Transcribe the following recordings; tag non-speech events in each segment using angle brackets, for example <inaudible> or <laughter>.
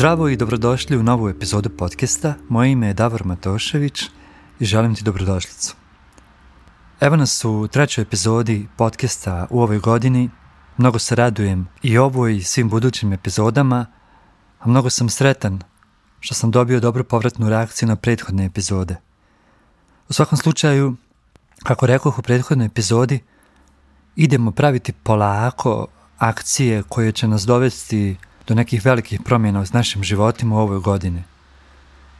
Zdravo i dobrodošli u novu epizodu podcasta. Moje ime je Davor Matošević i želim ti dobrodošlicu. Evo nas u trećoj epizodi podcasta u ovoj godini. Mnogo se radujem i ovoj i svim budućim epizodama, a mnogo sam sretan što sam dobio dobru povratnu reakciju na prethodne epizode. U svakom slučaju, kako rekoh u prethodnoj epizodi, idemo praviti polako akcije koje će nas dovesti do nekih velikih promjena u našim životima u ovoj godini.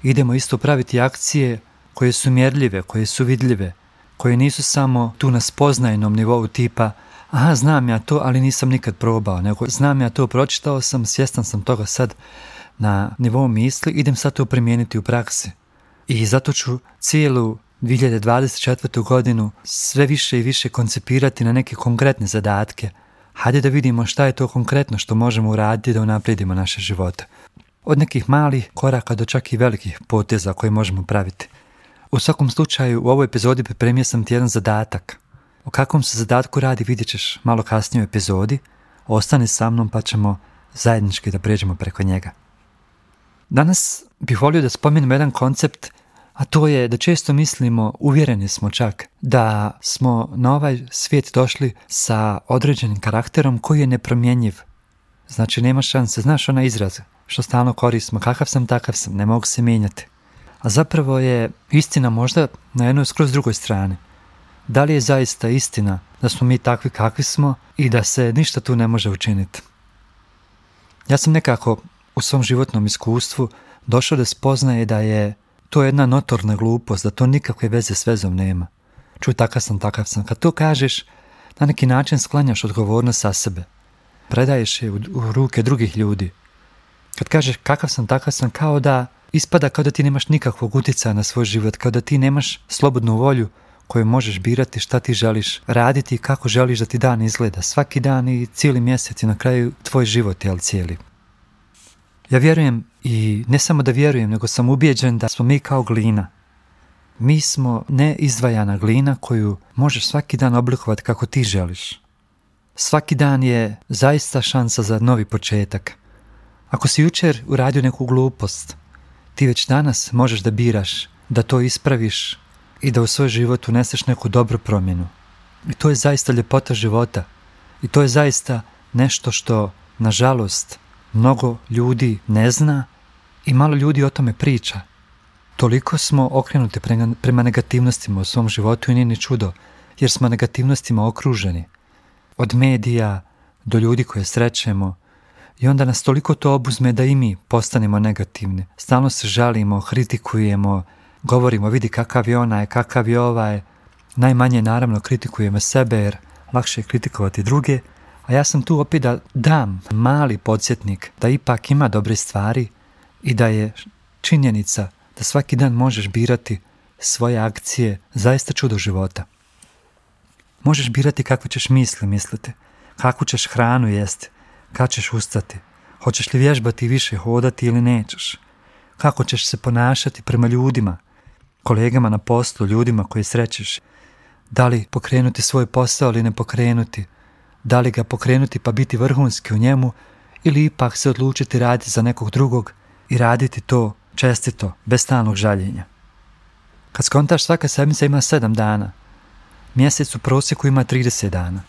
Idemo isto praviti akcije koje su mjerljive, koje su vidljive, koje nisu samo tu na spoznajnom nivou tipa aha, znam ja to, ali nisam nikad probao, nego znam ja to, pročitao sam, svjestan sam toga sad na nivou misli, idem sad to primijeniti u praksi. I zato ću cijelu 2024. godinu sve više i više koncipirati na neke konkretne zadatke. Hajde da vidimo šta je to konkretno što možemo uraditi da unaprijedimo naše živote. Od nekih malih koraka do čak i velikih poteza koje možemo praviti. U svakom slučaju, u ovoj epizodi pripremio sam ti jedan zadatak. O kakvom se zadatku radi vidjet ćeš malo kasnije u epizodi. Ostani sa mnom pa ćemo zajednički da pređemo preko njega. Danas bih volio da spomenem jedan koncept a to je da često mislimo, uvjereni smo čak, da smo na ovaj svijet došli sa određenim karakterom koji je nepromjenjiv. Znači nema šanse, znaš onaj izraz što stalno koristimo, kakav sam, takav sam, ne mogu se mijenjati. A zapravo je istina možda na jednoj skroz drugoj strani. Da li je zaista istina da smo mi takvi kakvi smo i da se ništa tu ne može učiniti? Ja sam nekako u svom životnom iskustvu došao da spoznaje da je to je jedna notorna glupost, da to nikakve veze s vezom nema. Čuj, takav sam, takav sam. Kad to kažeš, na neki način sklanjaš odgovornost sa sebe. Predaješ je u, ruke drugih ljudi. Kad kažeš kakav sam, takav sam, kao da ispada kao da ti nemaš nikakvog utjecaja na svoj život, kao da ti nemaš slobodnu volju koju možeš birati šta ti želiš raditi i kako želiš da ti dan izgleda. Svaki dan i cijeli mjesec i na kraju tvoj život je cijeli. Ja vjerujem i ne samo da vjerujem, nego sam ubijeđen da smo mi kao glina. Mi smo neizdvajana glina koju možeš svaki dan oblikovati kako ti želiš. Svaki dan je zaista šansa za novi početak. Ako si jučer uradio neku glupost, ti već danas možeš da biraš, da to ispraviš i da u svoj život uneseš neku dobru promjenu. I to je zaista ljepota života. I to je zaista nešto što, nažalost, mnogo ljudi ne zna i malo ljudi o tome priča. Toliko smo okrenuti prema negativnostima u svom životu i nije ni čudo, jer smo negativnostima okruženi. Od medija do ljudi koje srećemo i onda nas toliko to obuzme da i mi postanemo negativni. Stalno se žalimo, kritikujemo, govorimo vidi kakav je onaj, kakav je ovaj. Najmanje naravno kritikujemo sebe jer lakše je kritikovati druge, a ja sam tu opet da dam mali podsjetnik da ipak ima dobre stvari i da je činjenica da svaki dan možeš birati svoje akcije zaista čudo života. Možeš birati kakve ćeš misli misliti, kakvu ćeš hranu jesti, kad ćeš ustati, hoćeš li vježbati više hodati ili nećeš, kako ćeš se ponašati prema ljudima, kolegama na poslu, ljudima koji srećeš, da li pokrenuti svoj posao ili ne pokrenuti, da li ga pokrenuti pa biti vrhunski u njemu ili ipak se odlučiti raditi za nekog drugog i raditi to čestito, bez stalnog žaljenja. Kad skontaš svaka sedmica ima sedam dana, mjesec u prosjeku ima 30 dana.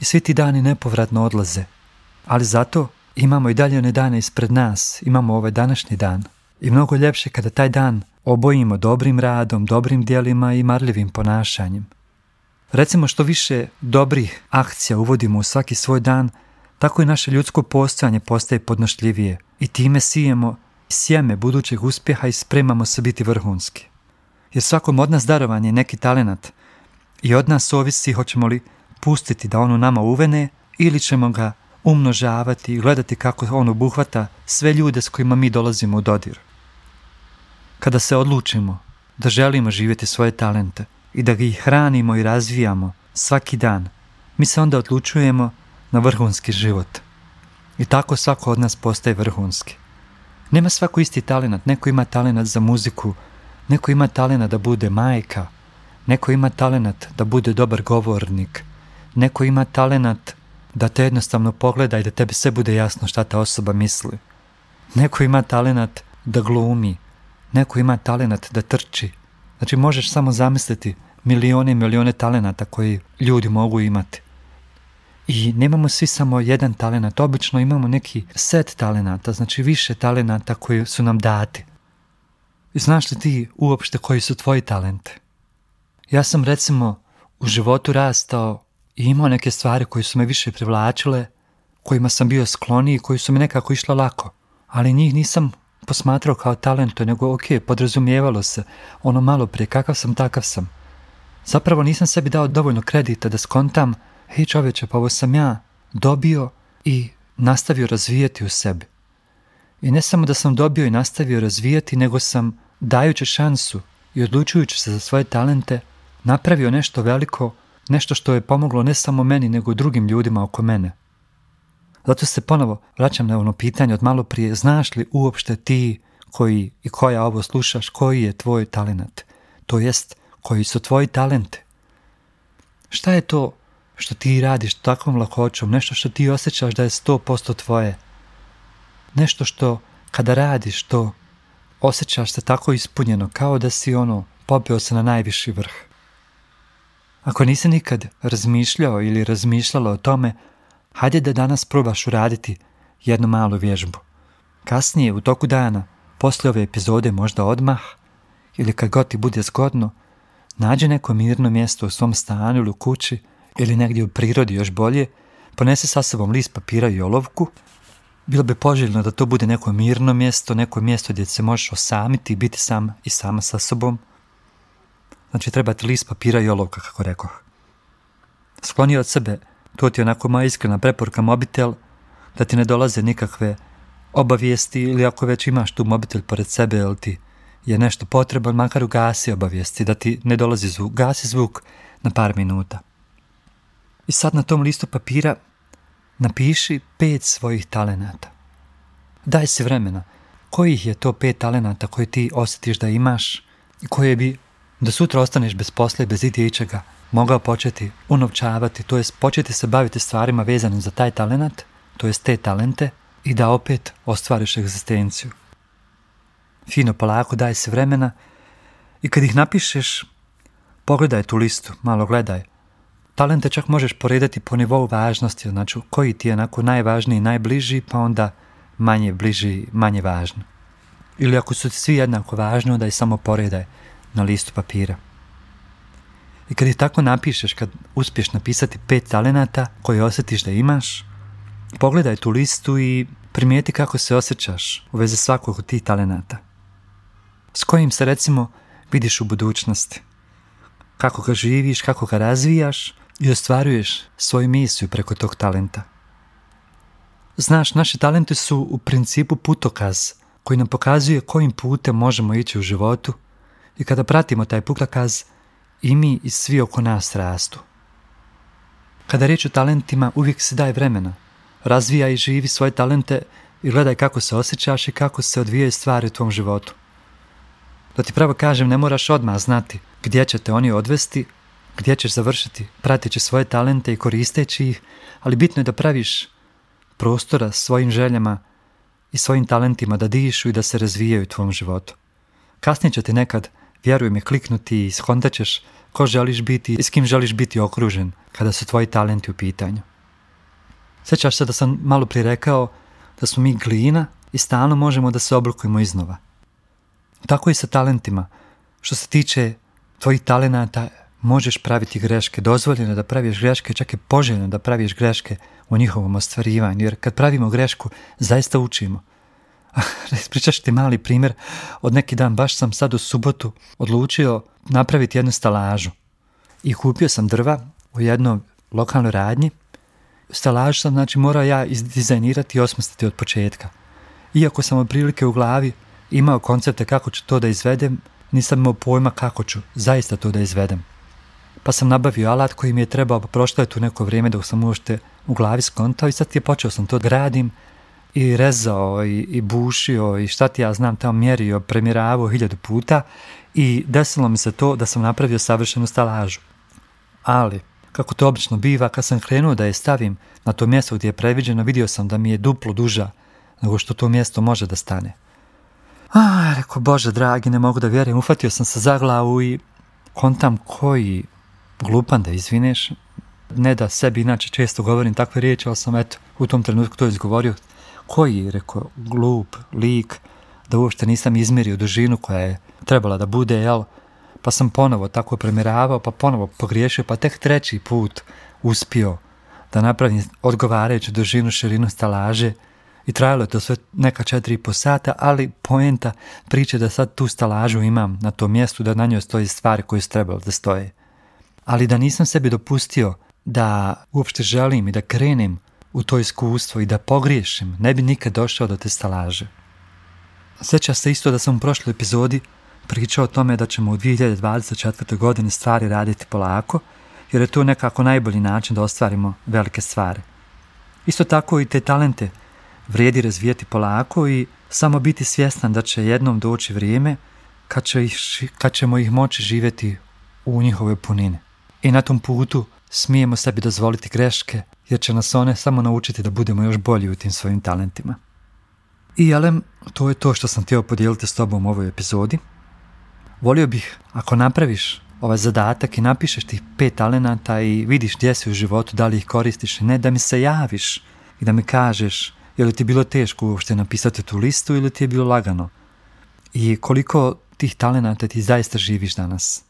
I svi ti dani nepovratno odlaze, ali zato imamo i dalje one dane ispred nas, imamo ovaj današnji dan. I mnogo ljepše kada taj dan obojimo dobrim radom, dobrim dijelima i marljivim ponašanjem. Recimo što više dobrih akcija uvodimo u svaki svoj dan, tako i naše ljudsko postojanje postaje podnošljivije i time sijemo sjeme budućeg uspjeha i spremamo se biti vrhunski. Jer svakom od nas darovan je neki talenat i od nas ovisi hoćemo li pustiti da on u nama uvene ili ćemo ga umnožavati i gledati kako on obuhvata sve ljude s kojima mi dolazimo u dodir. Kada se odlučimo da želimo živjeti svoje talente, i da ih hranimo i razvijamo svaki dan, mi se onda odlučujemo na vrhunski život. I tako svako od nas postaje vrhunski. Nema svako isti talent, neko ima talent za muziku, neko ima talent da bude majka, neko ima talent da bude dobar govornik, neko ima talent da te jednostavno pogleda i da tebi sve bude jasno šta ta osoba misli. Neko ima talenat da glumi, neko ima talenat da trči. Znači možeš samo zamisliti milione i milione talenata koji ljudi mogu imati. I nemamo svi samo jedan talenat, obično imamo neki set talenata, znači više talenata koji su nam dati. Znaš li ti uopšte koji su tvoji talente? Ja sam recimo u životu rastao i imao neke stvari koje su me više privlačile, kojima sam bio skloniji i koji su mi nekako išle lako. Ali njih nisam posmatrao kao talento, nego ok, podrazumijevalo se ono malo prije, kakav sam, takav sam. Zapravo nisam sebi dao dovoljno kredita da skontam, hej čovječe, pa ovo sam ja dobio i nastavio razvijati u sebi. I ne samo da sam dobio i nastavio razvijati, nego sam dajući šansu i odlučujući se za svoje talente, napravio nešto veliko, nešto što je pomoglo ne samo meni, nego drugim ljudima oko mene. Zato se ponovo vraćam na ono pitanje od malo prije, znaš li uopšte ti koji i koja ovo slušaš, koji je tvoj talent? To jest, koji su tvoji talente? Šta je to što ti radiš takvom lakoćom, nešto što ti osjećaš da je sto posto tvoje? Nešto što kada radiš to, osjećaš se tako ispunjeno, kao da si ono, popio se na najviši vrh. Ako nisi nikad razmišljao ili razmišljala o tome, hajde da danas probaš uraditi jednu malu vježbu. Kasnije, u toku dana, poslije ove epizode možda odmah, ili kad god ti bude zgodno, nađi neko mirno mjesto u svom stanu ili u kući, ili negdje u prirodi još bolje, ponesi sa sobom list papira i olovku, bilo bi poželjno da to bude neko mirno mjesto, neko mjesto gdje se možeš osamiti i biti sam i sama sa sobom. Znači treba ti list papira i olovka, kako rekoh. Skloni od sebe to ti je onako moja iskrena preporuka mobitel, da ti ne dolaze nikakve obavijesti ili ako već imaš tu mobitel pored sebe ili ti je nešto potreban, makar ugasi obavijesti, da ti ne dolazi zvuk, gasi zvuk na par minuta. I sad na tom listu papira napiši pet svojih talenata. Daj se vremena. Kojih je to pet talenata koje ti osjetiš da imaš i koje bi da sutra ostaneš bez posla i bez ide ičega, mogao početi unovčavati, to jest početi se baviti stvarima vezanim za taj talent, to jest te talente, i da opet ostvariš egzistenciju. Fino polako daj se vremena i kad ih napišeš, pogledaj tu listu, malo gledaj. Talente čak možeš poredati po nivou važnosti, znači koji ti je onako najvažniji, najbliži, pa onda manje bliži, manje važno. Ili ako su svi jednako važni, onda i samo poredaj na listu papira. I kad ih tako napišeš, kad uspješ napisati pet talenata koje osjetiš da imaš, pogledaj tu listu i primijeti kako se osjećaš u vezi svakog od tih talenata. S kojim se recimo vidiš u budućnosti. Kako ga živiš, kako ga razvijaš i ostvaruješ svoju misiju preko tog talenta. Znaš, naši talenti su u principu putokaz koji nam pokazuje kojim putem možemo ići u životu i kada pratimo taj putokaz, i mi i svi oko nas rastu. Kada riječ o talentima, uvijek se daje vremena. Razvija i živi svoje talente i gledaj kako se osjećaš i kako se odvijaju stvari u tvom životu. Da ti pravo kažem, ne moraš odmah znati gdje će te oni odvesti, gdje ćeš završiti, prateći svoje talente i koristeći ih, ali bitno je da praviš prostora svojim željama i svojim talentima da dišu i da se razvijaju u tvom životu. Kasnije će ti nekad vjeruj mi, kliknuti i shontat ćeš ko želiš biti i s kim želiš biti okružen kada su tvoji talenti u pitanju. Sjećaš se da sam malo prije rekao da smo mi glina i stalno možemo da se oblikujemo iznova. Tako i sa talentima. Što se tiče tvojih talenata, možeš praviti greške, dozvoljeno da praviš greške, čak je poželjno da praviš greške u njihovom ostvarivanju, jer kad pravimo grešku, zaista učimo. <laughs> Ispričaš ti mali primjer, od neki dan, baš sam sad u subotu odlučio napraviti jednu stalažu. I kupio sam drva u jednoj lokalnoj radnji. Stalažu sam, znači, morao ja izdizajnirati i osmisliti od početka. Iako sam od prilike u glavi imao koncepte kako ću to da izvedem, nisam imao pojma kako ću zaista to da izvedem. Pa sam nabavio alat koji mi je trebao, pa prošlo je tu neko vrijeme dok sam uopšte u glavi skontao i sad je počeo sam to gradim i rezao i, i bušio i šta ti ja znam tamo mjerio, premjeravao hiljadu puta i desilo mi se to da sam napravio savršenu stalažu. Ali, kako to obično biva, kad sam krenuo da je stavim na to mjesto gdje je previđeno, vidio sam da mi je duplo duža nego što to mjesto može da stane. A, rekao, Bože dragi, ne mogu da vjerujem, ufatio sam se za glavu i kontam koji glupan da izvineš, ne da sebi inače često govorim takve riječi, ali sam eto u tom trenutku to izgovorio. Koji rekao, glup, lik, da uopšte nisam izmjerio dužinu koja je trebala da bude, jel? Pa sam ponovo tako premjeravao, pa ponovo pogriješio, pa tek treći put uspio da napravim odgovarajuću dužinu, širinu stalaže i trajalo je to sve neka četiri i po sata, ali poenta priče da sad tu stalažu imam na tom mjestu, da na njoj stoji stvari koje su trebalo da stoje. Ali da nisam sebi dopustio da uopšte želim i da krenem u to iskustvo i da pogriješim, ne bi nikad došao do te stalaže. Sjeća se isto da sam u prošloj epizodi pričao o tome da ćemo u 2024. godini stvari raditi polako, jer je to nekako najbolji način da ostvarimo velike stvari. Isto tako i te talente vrijedi razvijati polako i samo biti svjestan da će jednom doći vrijeme kad, će ih, kad ćemo ih moći živjeti u njihove punine. I na tom putu smijemo sebi dozvoliti greške, jer će nas one samo naučiti da budemo još bolji u tim svojim talentima. I Alem, to je to što sam htio podijeliti s tobom u ovoj epizodi. Volio bih, ako napraviš ovaj zadatak i napišeš tih pet talenata i vidiš gdje si u životu, da li ih koristiš ne, da mi se javiš i da mi kažeš je li ti bilo teško uopšte napisati tu listu ili ti je bilo lagano. I koliko tih talenata ti zaista živiš danas.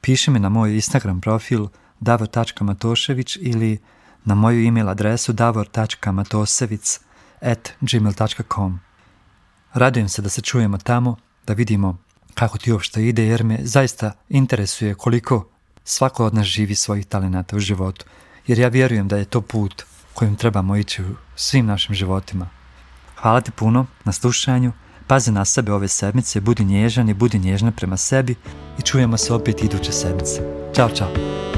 Piši mi na moj Instagram profil davor.matošević ili na moju email adresu davor.matosevic at gmail.com. Radujem se da se čujemo tamo, da vidimo kako ti uopšte ide, jer me zaista interesuje koliko svako od nas živi svojih talenata u životu, jer ja vjerujem da je to put kojim trebamo ići u svim našim životima. Hvala ti puno na slušanju, pazi na sebe ove sedmice, budi nježan i budi nježna prema sebi i čujemo se opet iduće sedmice. Ćao, čao!